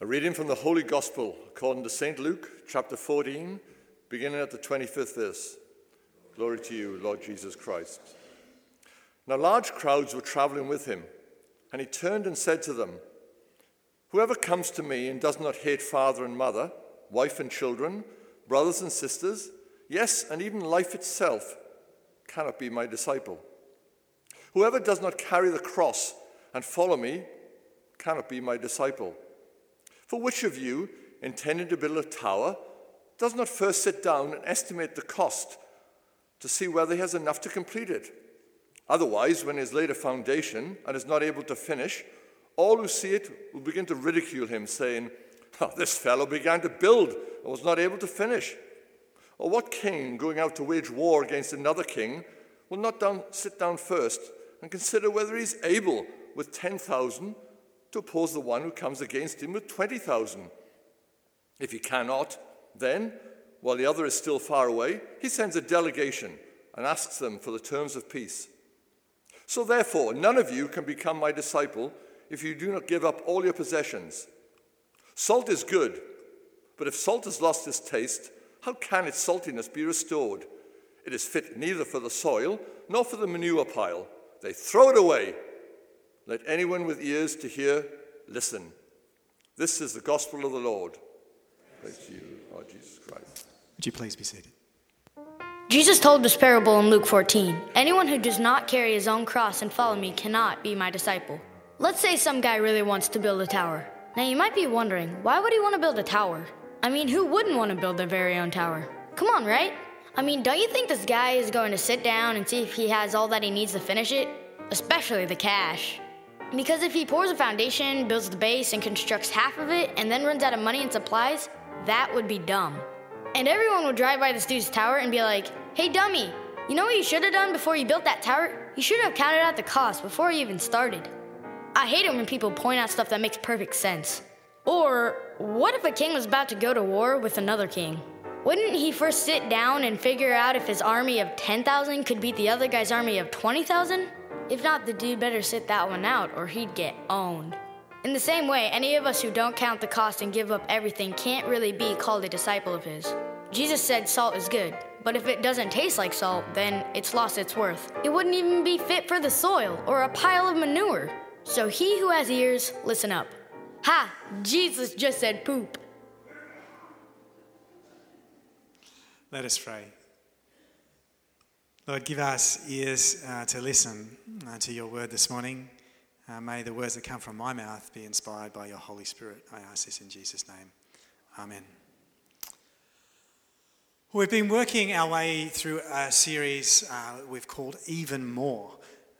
A reading from the Holy Gospel according to St. Luke, chapter 14, beginning at the 25th verse. Glory to you, Lord Jesus Christ. Now, large crowds were traveling with him, and he turned and said to them, Whoever comes to me and does not hate father and mother, wife and children, brothers and sisters, yes, and even life itself, cannot be my disciple. Whoever does not carry the cross and follow me cannot be my disciple. For which of you, intending to build a tower, does not first sit down and estimate the cost to see whether he has enough to complete it? Otherwise, when he has laid a foundation and is not able to finish, all who see it will begin to ridicule him, saying, oh, This fellow began to build and was not able to finish. Or what king, going out to wage war against another king, will not down, sit down first and consider whether he's able with 10,000 to oppose the one who comes against him with 20,000? If he cannot, then, while the other is still far away, he sends a delegation and asks them for the terms of peace. So, therefore, none of you can become my disciple if you do not give up all your possessions. Salt is good, but if salt has lost its taste, how can its saltiness be restored? It is fit neither for the soil nor for the manure pile. They throw it away. Let anyone with ears to hear listen. This is the gospel of the Lord. Praise to you, Lord Jesus Christ. Would you please be seated? Jesus told this parable in Luke 14 Anyone who does not carry his own cross and follow me cannot be my disciple. Let's say some guy really wants to build a tower. Now you might be wondering, why would he want to build a tower? I mean, who wouldn't want to build their very own tower? Come on, right? I mean, don't you think this guy is going to sit down and see if he has all that he needs to finish it? Especially the cash. Because if he pours a foundation, builds the base, and constructs half of it, and then runs out of money and supplies, that would be dumb. And everyone would drive by this dude's tower and be like, hey, dummy, you know what you should have done before you built that tower? You should have counted out the cost before you even started. I hate it when people point out stuff that makes perfect sense. Or, what if a king was about to go to war with another king? Wouldn't he first sit down and figure out if his army of 10,000 could beat the other guy's army of 20,000? If not, the dude better sit that one out or he'd get owned. In the same way, any of us who don't count the cost and give up everything can't really be called a disciple of his. Jesus said salt is good, but if it doesn't taste like salt, then it's lost its worth. It wouldn't even be fit for the soil or a pile of manure. So he who has ears, listen up. Ha! Jesus just said poop. Let us pray. Lord, give us ears uh, to listen uh, to your word this morning. Uh, may the words that come from my mouth be inspired by your Holy Spirit. I ask this in Jesus' name. Amen. We've been working our way through a series uh, we've called Even More,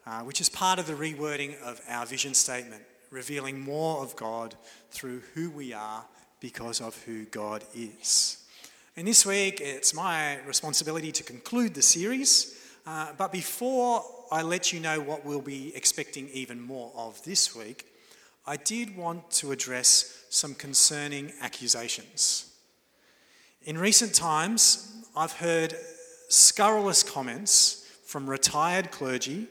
uh, which is part of the rewording of our vision statement, revealing more of God through who we are because of who God is. And this week, it's my responsibility to conclude the series. Uh, but before I let you know what we'll be expecting even more of this week, I did want to address some concerning accusations. In recent times, I've heard scurrilous comments from retired clergy,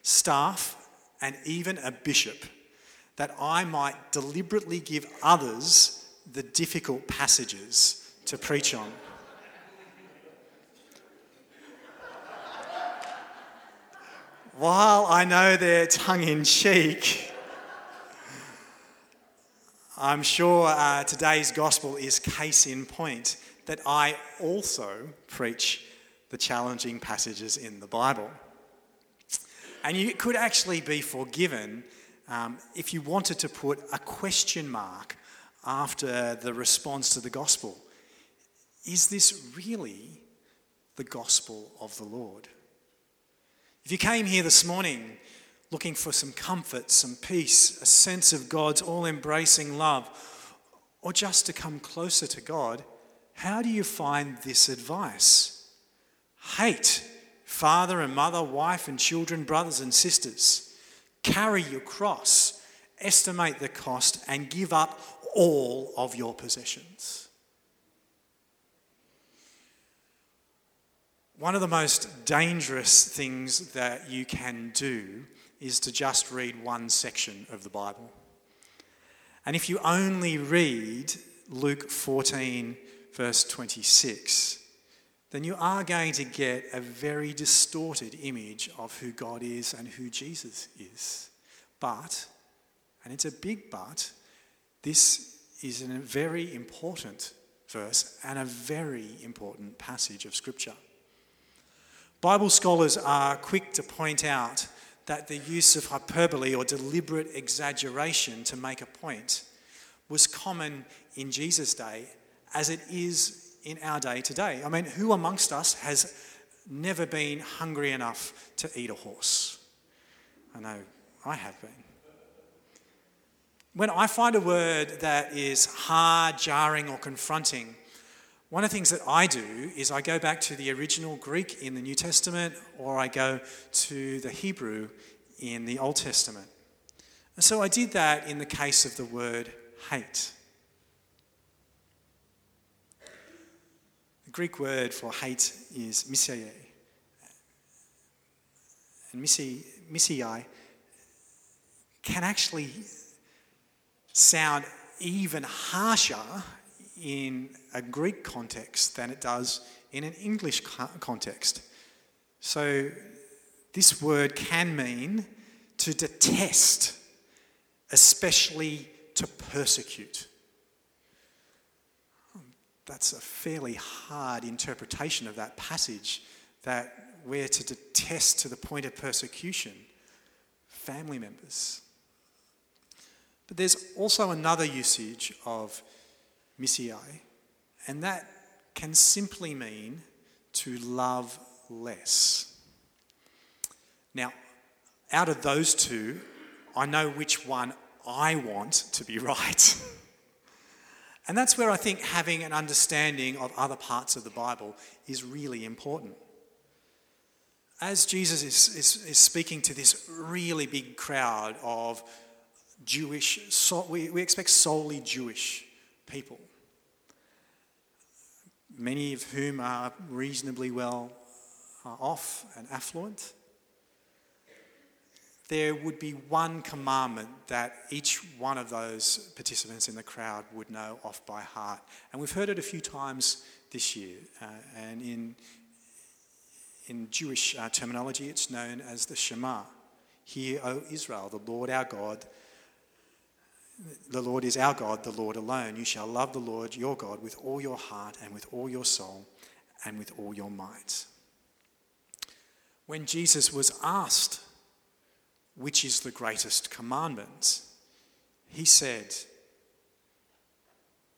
staff, and even a bishop that I might deliberately give others the difficult passages to preach on. While I know they're tongue in cheek, I'm sure uh, today's gospel is case in point that I also preach the challenging passages in the Bible. And you could actually be forgiven um, if you wanted to put a question mark after the response to the gospel. Is this really the gospel of the Lord? If you came here this morning looking for some comfort, some peace, a sense of God's all embracing love, or just to come closer to God, how do you find this advice? Hate father and mother, wife and children, brothers and sisters. Carry your cross, estimate the cost, and give up all of your possessions. One of the most dangerous things that you can do is to just read one section of the Bible. And if you only read Luke 14, verse 26, then you are going to get a very distorted image of who God is and who Jesus is. But, and it's a big but, this is a very important verse and a very important passage of Scripture. Bible scholars are quick to point out that the use of hyperbole or deliberate exaggeration to make a point was common in Jesus' day as it is in our day today. I mean, who amongst us has never been hungry enough to eat a horse? I know I have been. When I find a word that is hard, jarring, or confronting, one of the things that I do is I go back to the original Greek in the New Testament or I go to the Hebrew in the Old Testament. And so I did that in the case of the word hate. The Greek word for hate is misai. And misai can actually sound even harsher in a Greek context than it does in an English context. So, this word can mean to detest, especially to persecute. That's a fairly hard interpretation of that passage that we're to detest to the point of persecution family members. But there's also another usage of misai, and that can simply mean to love less. Now, out of those two, I know which one I want to be right. and that's where I think having an understanding of other parts of the Bible is really important. As Jesus is, is, is speaking to this really big crowd of Jewish, so we, we expect solely Jewish people many of whom are reasonably well uh, off and affluent, there would be one commandment that each one of those participants in the crowd would know off by heart. And we've heard it a few times this year. Uh, and in, in Jewish uh, terminology, it's known as the Shema. Hear, O Israel, the Lord our God, the Lord is our God, the Lord alone. You shall love the Lord your God with all your heart and with all your soul and with all your might. When Jesus was asked, which is the greatest commandment, he said,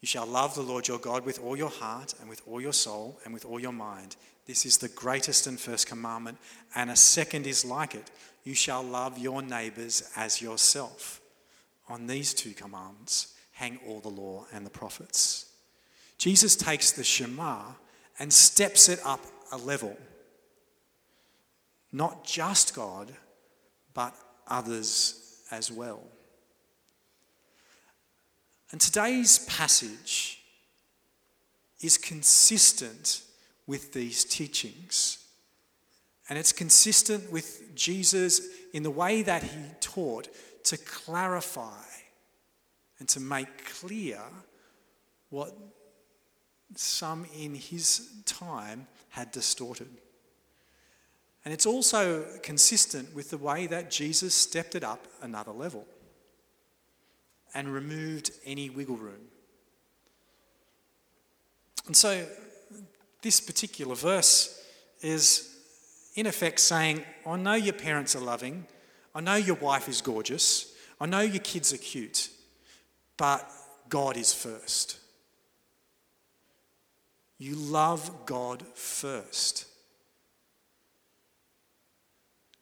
You shall love the Lord your God with all your heart and with all your soul and with all your mind. This is the greatest and first commandment, and a second is like it. You shall love your neighbors as yourself. On these two commands hang all the law and the prophets. Jesus takes the Shema and steps it up a level. Not just God, but others as well. And today's passage is consistent with these teachings. And it's consistent with Jesus in the way that he taught to clarify and to make clear what some in his time had distorted. And it's also consistent with the way that Jesus stepped it up another level and removed any wiggle room. And so, this particular verse is in effect saying, I know your parents are loving, I know your wife is gorgeous. I know your kids are cute. But God is first. You love God first.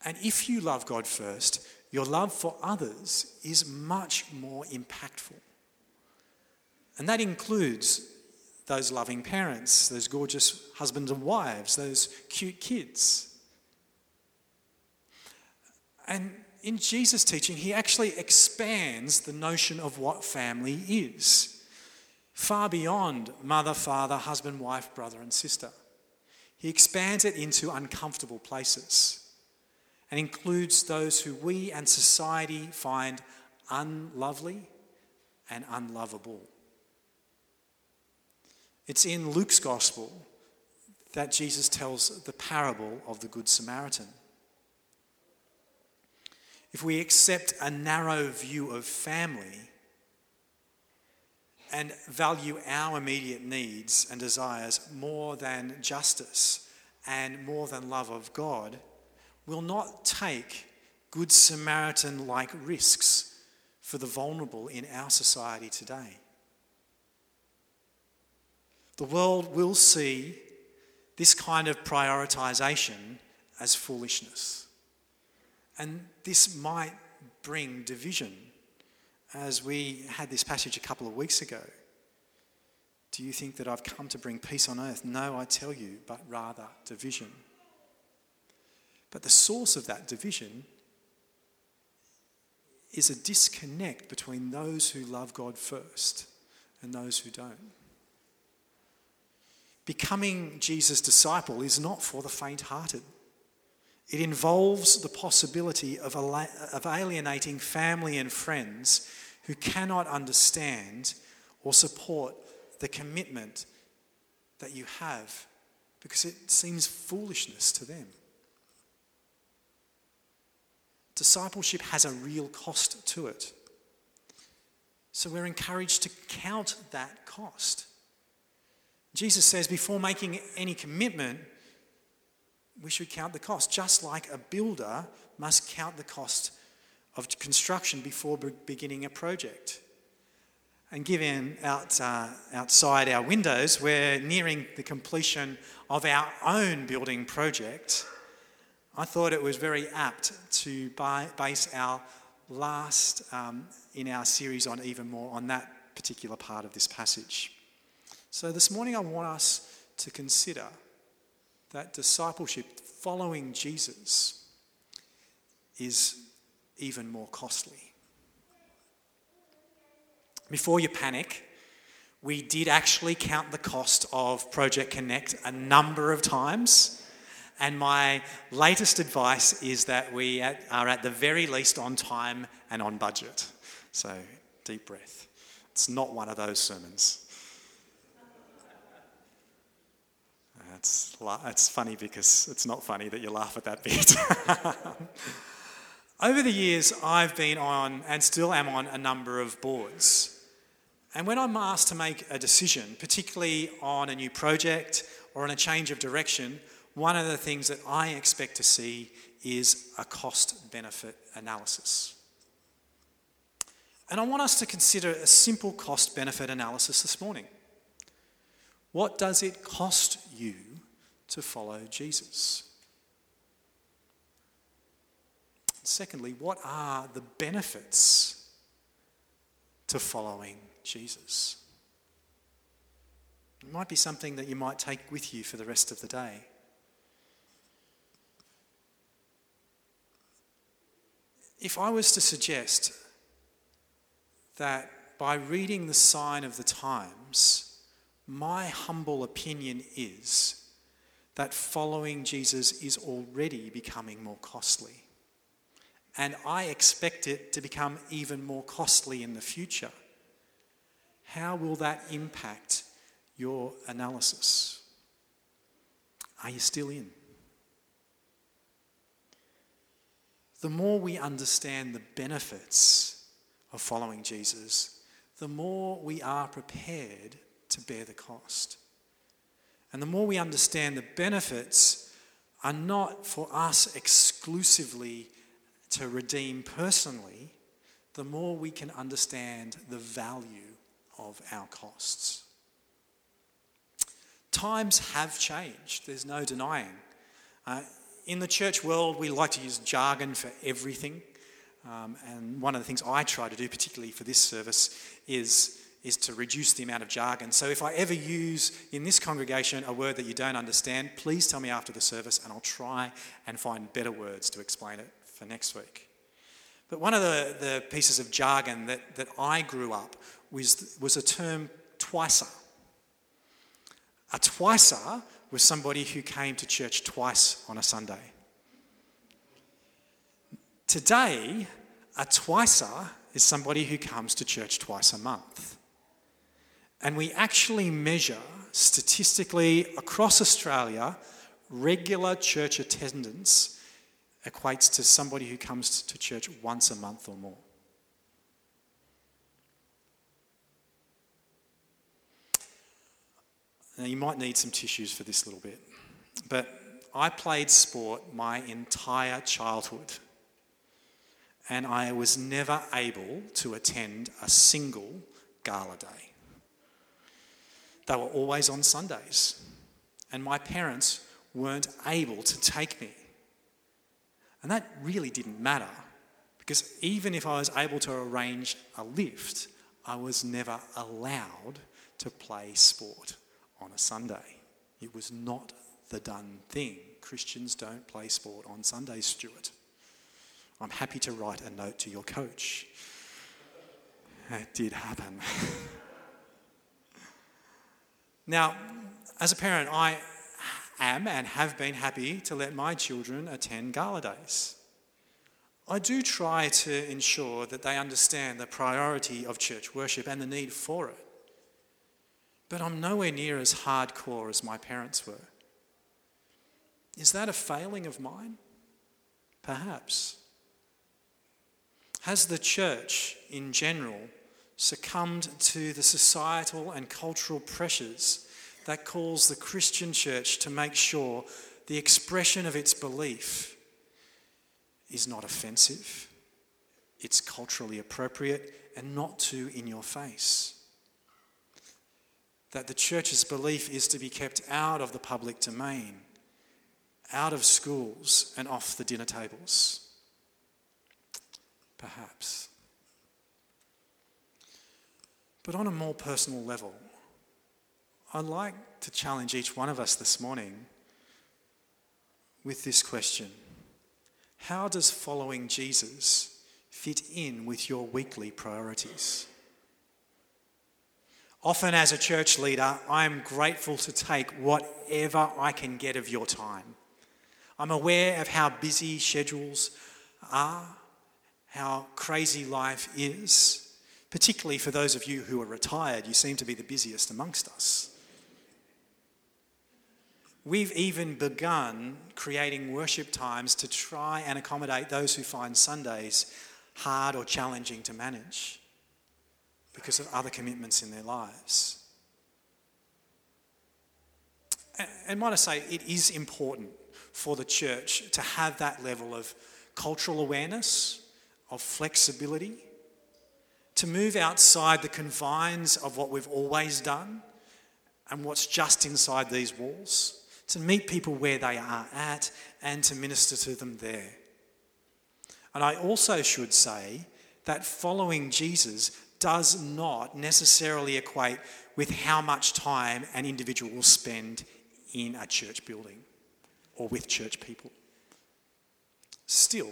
And if you love God first, your love for others is much more impactful. And that includes those loving parents, those gorgeous husbands and wives, those cute kids. And in Jesus' teaching, he actually expands the notion of what family is, far beyond mother, father, husband, wife, brother, and sister. He expands it into uncomfortable places and includes those who we and society find unlovely and unlovable. It's in Luke's gospel that Jesus tells the parable of the Good Samaritan. If we accept a narrow view of family and value our immediate needs and desires more than justice and more than love of God, we'll not take Good Samaritan like risks for the vulnerable in our society today. The world will see this kind of prioritization as foolishness. And this might bring division, as we had this passage a couple of weeks ago. Do you think that I've come to bring peace on earth? No, I tell you, but rather division. But the source of that division is a disconnect between those who love God first and those who don't. Becoming Jesus' disciple is not for the faint hearted. It involves the possibility of, of alienating family and friends who cannot understand or support the commitment that you have because it seems foolishness to them. Discipleship has a real cost to it. So we're encouraged to count that cost. Jesus says before making any commitment, we should count the cost, just like a builder must count the cost of construction before beginning a project. And given out, uh, outside our windows, we're nearing the completion of our own building project. I thought it was very apt to buy, base our last um, in our series on even more on that particular part of this passage. So this morning, I want us to consider that discipleship, following Jesus, is even more costly. Before you panic, we did actually count the cost of Project Connect a number of times. And my latest advice is that we are at the very least on time and on budget. So, deep breath. It's not one of those sermons. It's, it's funny because it's not funny that you laugh at that bit. Over the years, I've been on and still am on a number of boards. And when I'm asked to make a decision, particularly on a new project or on a change of direction, one of the things that I expect to see is a cost benefit analysis. And I want us to consider a simple cost benefit analysis this morning. What does it cost you to follow Jesus? Secondly, what are the benefits to following Jesus? It might be something that you might take with you for the rest of the day. If I was to suggest that by reading the sign of the times, my humble opinion is that following Jesus is already becoming more costly. And I expect it to become even more costly in the future. How will that impact your analysis? Are you still in? The more we understand the benefits of following Jesus, the more we are prepared to bear the cost. And the more we understand the benefits are not for us exclusively to redeem personally, the more we can understand the value of our costs. Times have changed, there's no denying. Uh, in the church world, we like to use jargon for everything. Um, and one of the things I try to do, particularly for this service, is is to reduce the amount of jargon. So if I ever use in this congregation a word that you don't understand, please tell me after the service and I'll try and find better words to explain it for next week. But one of the, the pieces of jargon that, that I grew up was, was a term twicer. A twicer was somebody who came to church twice on a Sunday. Today, a twicer is somebody who comes to church twice a month. And we actually measure statistically across Australia regular church attendance equates to somebody who comes to church once a month or more. Now, you might need some tissues for this little bit, but I played sport my entire childhood, and I was never able to attend a single gala day. They were always on Sundays, and my parents weren't able to take me. And that really didn't matter because even if I was able to arrange a lift, I was never allowed to play sport on a Sunday. It was not the done thing. Christians don't play sport on Sundays, Stuart. I'm happy to write a note to your coach. That did happen. now, as a parent, I am and have been happy to let my children attend gala days. I do try to ensure that they understand the priority of church worship and the need for it. But I'm nowhere near as hardcore as my parents were. Is that a failing of mine? Perhaps. Has the church in general succumbed to the societal and cultural pressures that calls the Christian church to make sure the expression of its belief is not offensive, it's culturally appropriate, and not too in your face? that the church's belief is to be kept out of the public domain, out of schools, and off the dinner tables. Perhaps. But on a more personal level, I'd like to challenge each one of us this morning with this question How does following Jesus fit in with your weekly priorities? Often, as a church leader, I am grateful to take whatever I can get of your time. I'm aware of how busy schedules are, how crazy life is, particularly for those of you who are retired. You seem to be the busiest amongst us. We've even begun creating worship times to try and accommodate those who find Sundays hard or challenging to manage because of other commitments in their lives. And might I say, it is important for the church to have that level of cultural awareness, of flexibility, to move outside the confines of what we've always done and what's just inside these walls, to meet people where they are at and to minister to them there. And I also should say that following Jesus does not necessarily equate with how much time an individual will spend in a church building or with church people. Still,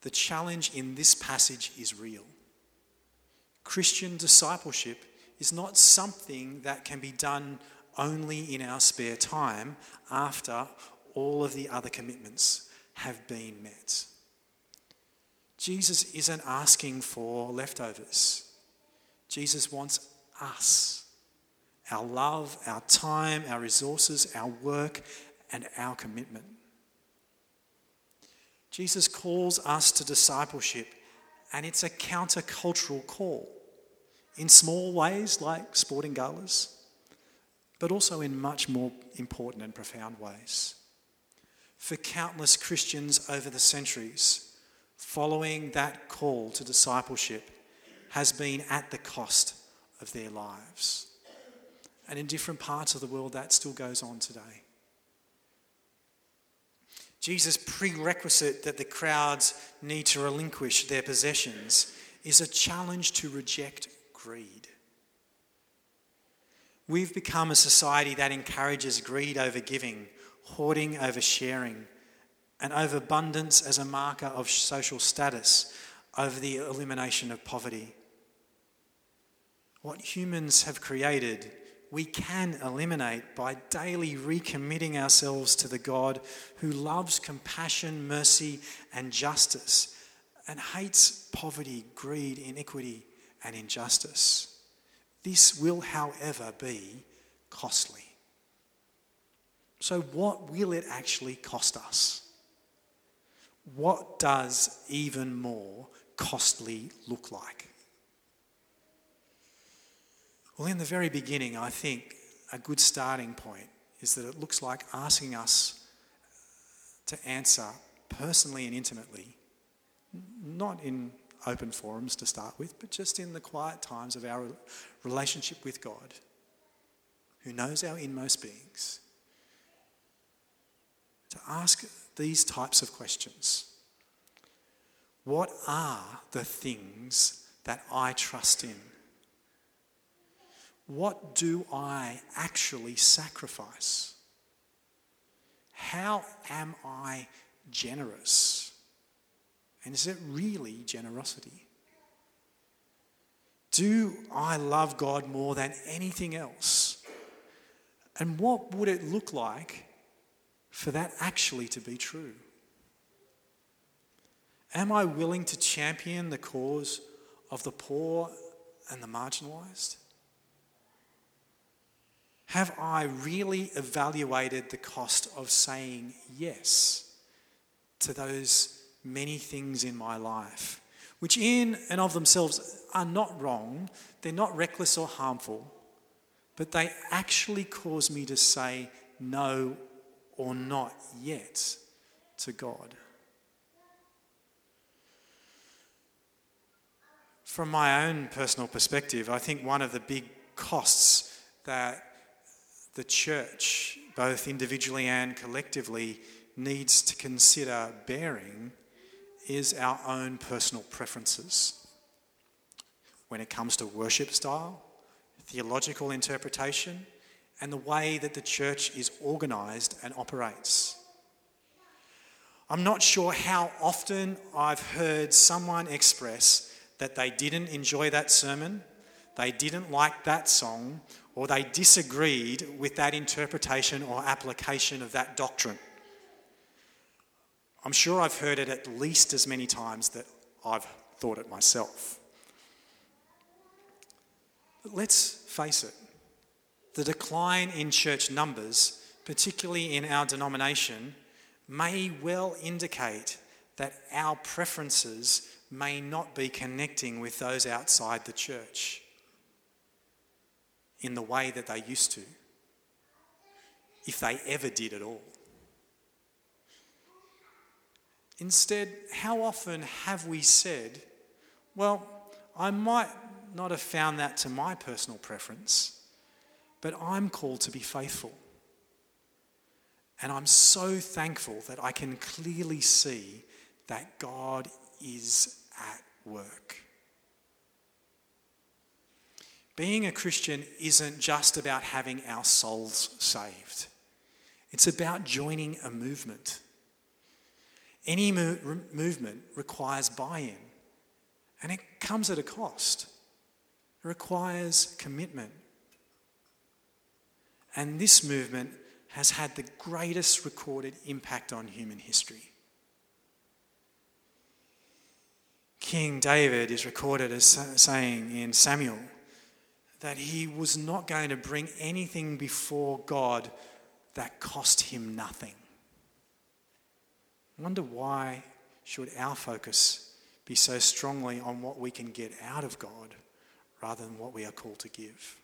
the challenge in this passage is real. Christian discipleship is not something that can be done only in our spare time after all of the other commitments have been met. Jesus isn't asking for leftovers. Jesus wants us our love, our time, our resources, our work, and our commitment. Jesus calls us to discipleship, and it's a countercultural call in small ways like sporting galas, but also in much more important and profound ways. For countless Christians over the centuries, following that call to discipleship has been at the cost of their lives. And in different parts of the world, that still goes on today. Jesus' prerequisite that the crowds need to relinquish their possessions is a challenge to reject greed. We've become a society that encourages greed over giving, hoarding over sharing, and overabundance as a marker of social status over the elimination of poverty. What humans have created, we can eliminate by daily recommitting ourselves to the God who loves compassion, mercy, and justice and hates poverty, greed, iniquity, and injustice. This will, however, be costly. So, what will it actually cost us? What does even more costly look like? Well, in the very beginning, I think a good starting point is that it looks like asking us to answer personally and intimately, not in open forums to start with, but just in the quiet times of our relationship with God, who knows our inmost beings, to ask these types of questions. What are the things that I trust in? What do I actually sacrifice? How am I generous? And is it really generosity? Do I love God more than anything else? And what would it look like for that actually to be true? Am I willing to champion the cause of the poor and the marginalised? Have I really evaluated the cost of saying yes to those many things in my life, which in and of themselves are not wrong, they're not reckless or harmful, but they actually cause me to say no or not yet to God. From my own personal perspective, I think one of the big costs that the church, both individually and collectively, needs to consider bearing is our own personal preferences. When it comes to worship style, theological interpretation, and the way that the church is organised and operates. I'm not sure how often I've heard someone express that they didn't enjoy that sermon, they didn't like that song, or they disagreed with that interpretation or application of that doctrine. I'm sure I've heard it at least as many times that I've thought it myself. But let's face it, the decline in church numbers, particularly in our denomination, may well indicate that our preferences may not be connecting with those outside the church in the way that they used to, if they ever did at all. Instead, how often have we said, Well, I might not have found that to my personal preference, but I'm called to be faithful. And I'm so thankful that I can clearly see that God is at work. Being a Christian isn't just about having our souls saved, it's about joining a movement. Any mo- movement requires buy in, and it comes at a cost. It requires commitment. And this movement has had the greatest recorded impact on human history. King David is recorded as saying in Samuel that he was not going to bring anything before God that cost him nothing. I wonder why should our focus be so strongly on what we can get out of God rather than what we are called to give?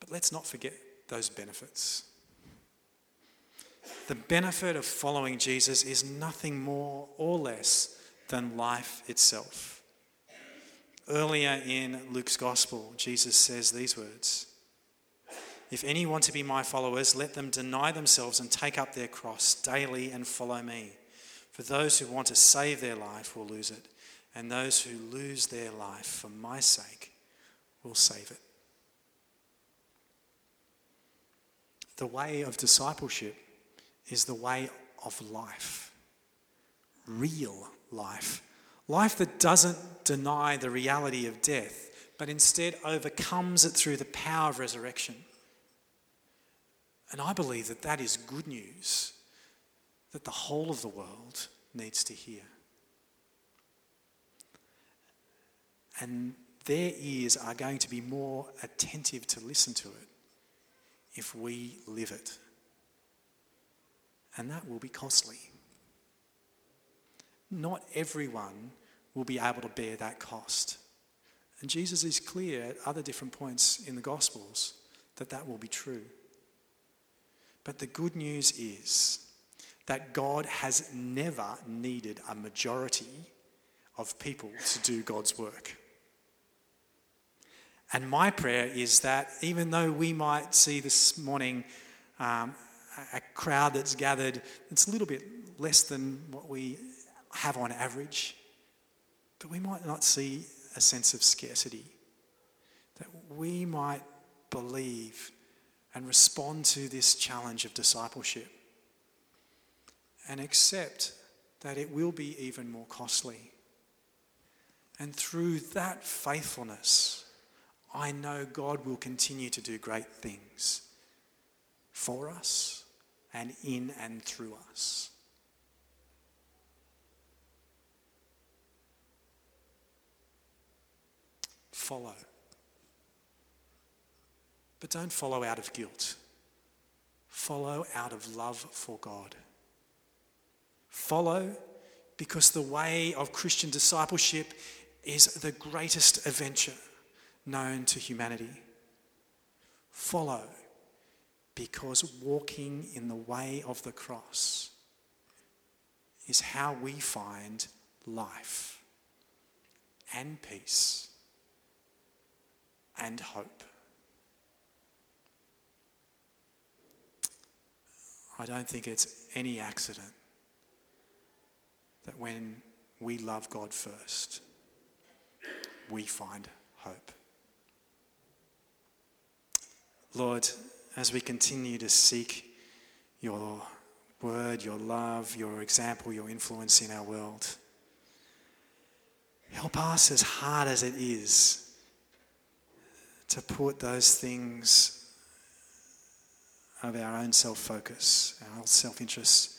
But let's not forget those benefits. The benefit of following Jesus is nothing more or less than life itself. Earlier in Luke's Gospel, Jesus says these words if any want to be my followers, let them deny themselves and take up their cross daily and follow me. For those who want to save their life will lose it, and those who lose their life for my sake will save it. The way of discipleship is the way of life, real life. Life that doesn't deny the reality of death, but instead overcomes it through the power of resurrection. And I believe that that is good news that the whole of the world needs to hear. And their ears are going to be more attentive to listen to it if we live it. And that will be costly. Not everyone will be able to bear that cost. And Jesus is clear at other different points in the Gospels that that will be true. But the good news is that God has never needed a majority of people to do God's work. And my prayer is that even though we might see this morning um, a crowd that's gathered, it's a little bit less than what we have on average, but we might not see a sense of scarcity. That we might believe and respond to this challenge of discipleship and accept that it will be even more costly. And through that faithfulness, I know God will continue to do great things for us and in and through us. Follow. But don't follow out of guilt. Follow out of love for God. Follow because the way of Christian discipleship is the greatest adventure known to humanity. Follow because walking in the way of the cross is how we find life and peace and hope. I don't think it's any accident that when we love God first, we find hope. Lord, as we continue to seek your word, your love, your example, your influence in our world, help us, as hard as it is, to put those things of our own self focus, our self interest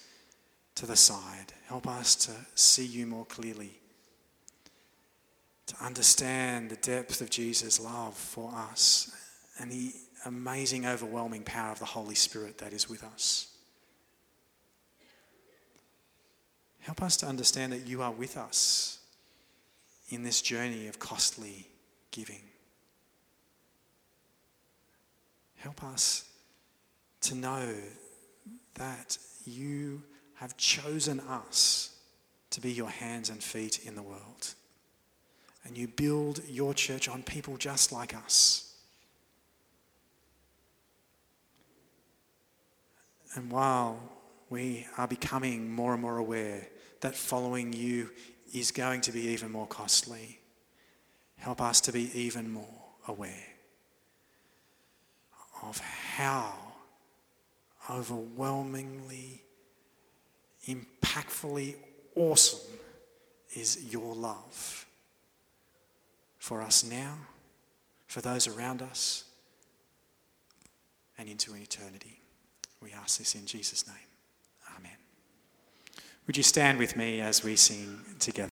to the side. Help us to see you more clearly, to understand the depth of Jesus' love for us and the amazing, overwhelming power of the Holy Spirit that is with us. Help us to understand that you are with us in this journey of costly giving. Help us to know that you have chosen us to be your hands and feet in the world. And you build your church on people just like us And while we are becoming more and more aware that following you is going to be even more costly, help us to be even more aware of how overwhelmingly, impactfully awesome is your love for us now, for those around us, and into eternity. We ask this in Jesus' name. Amen. Would you stand with me as we sing together?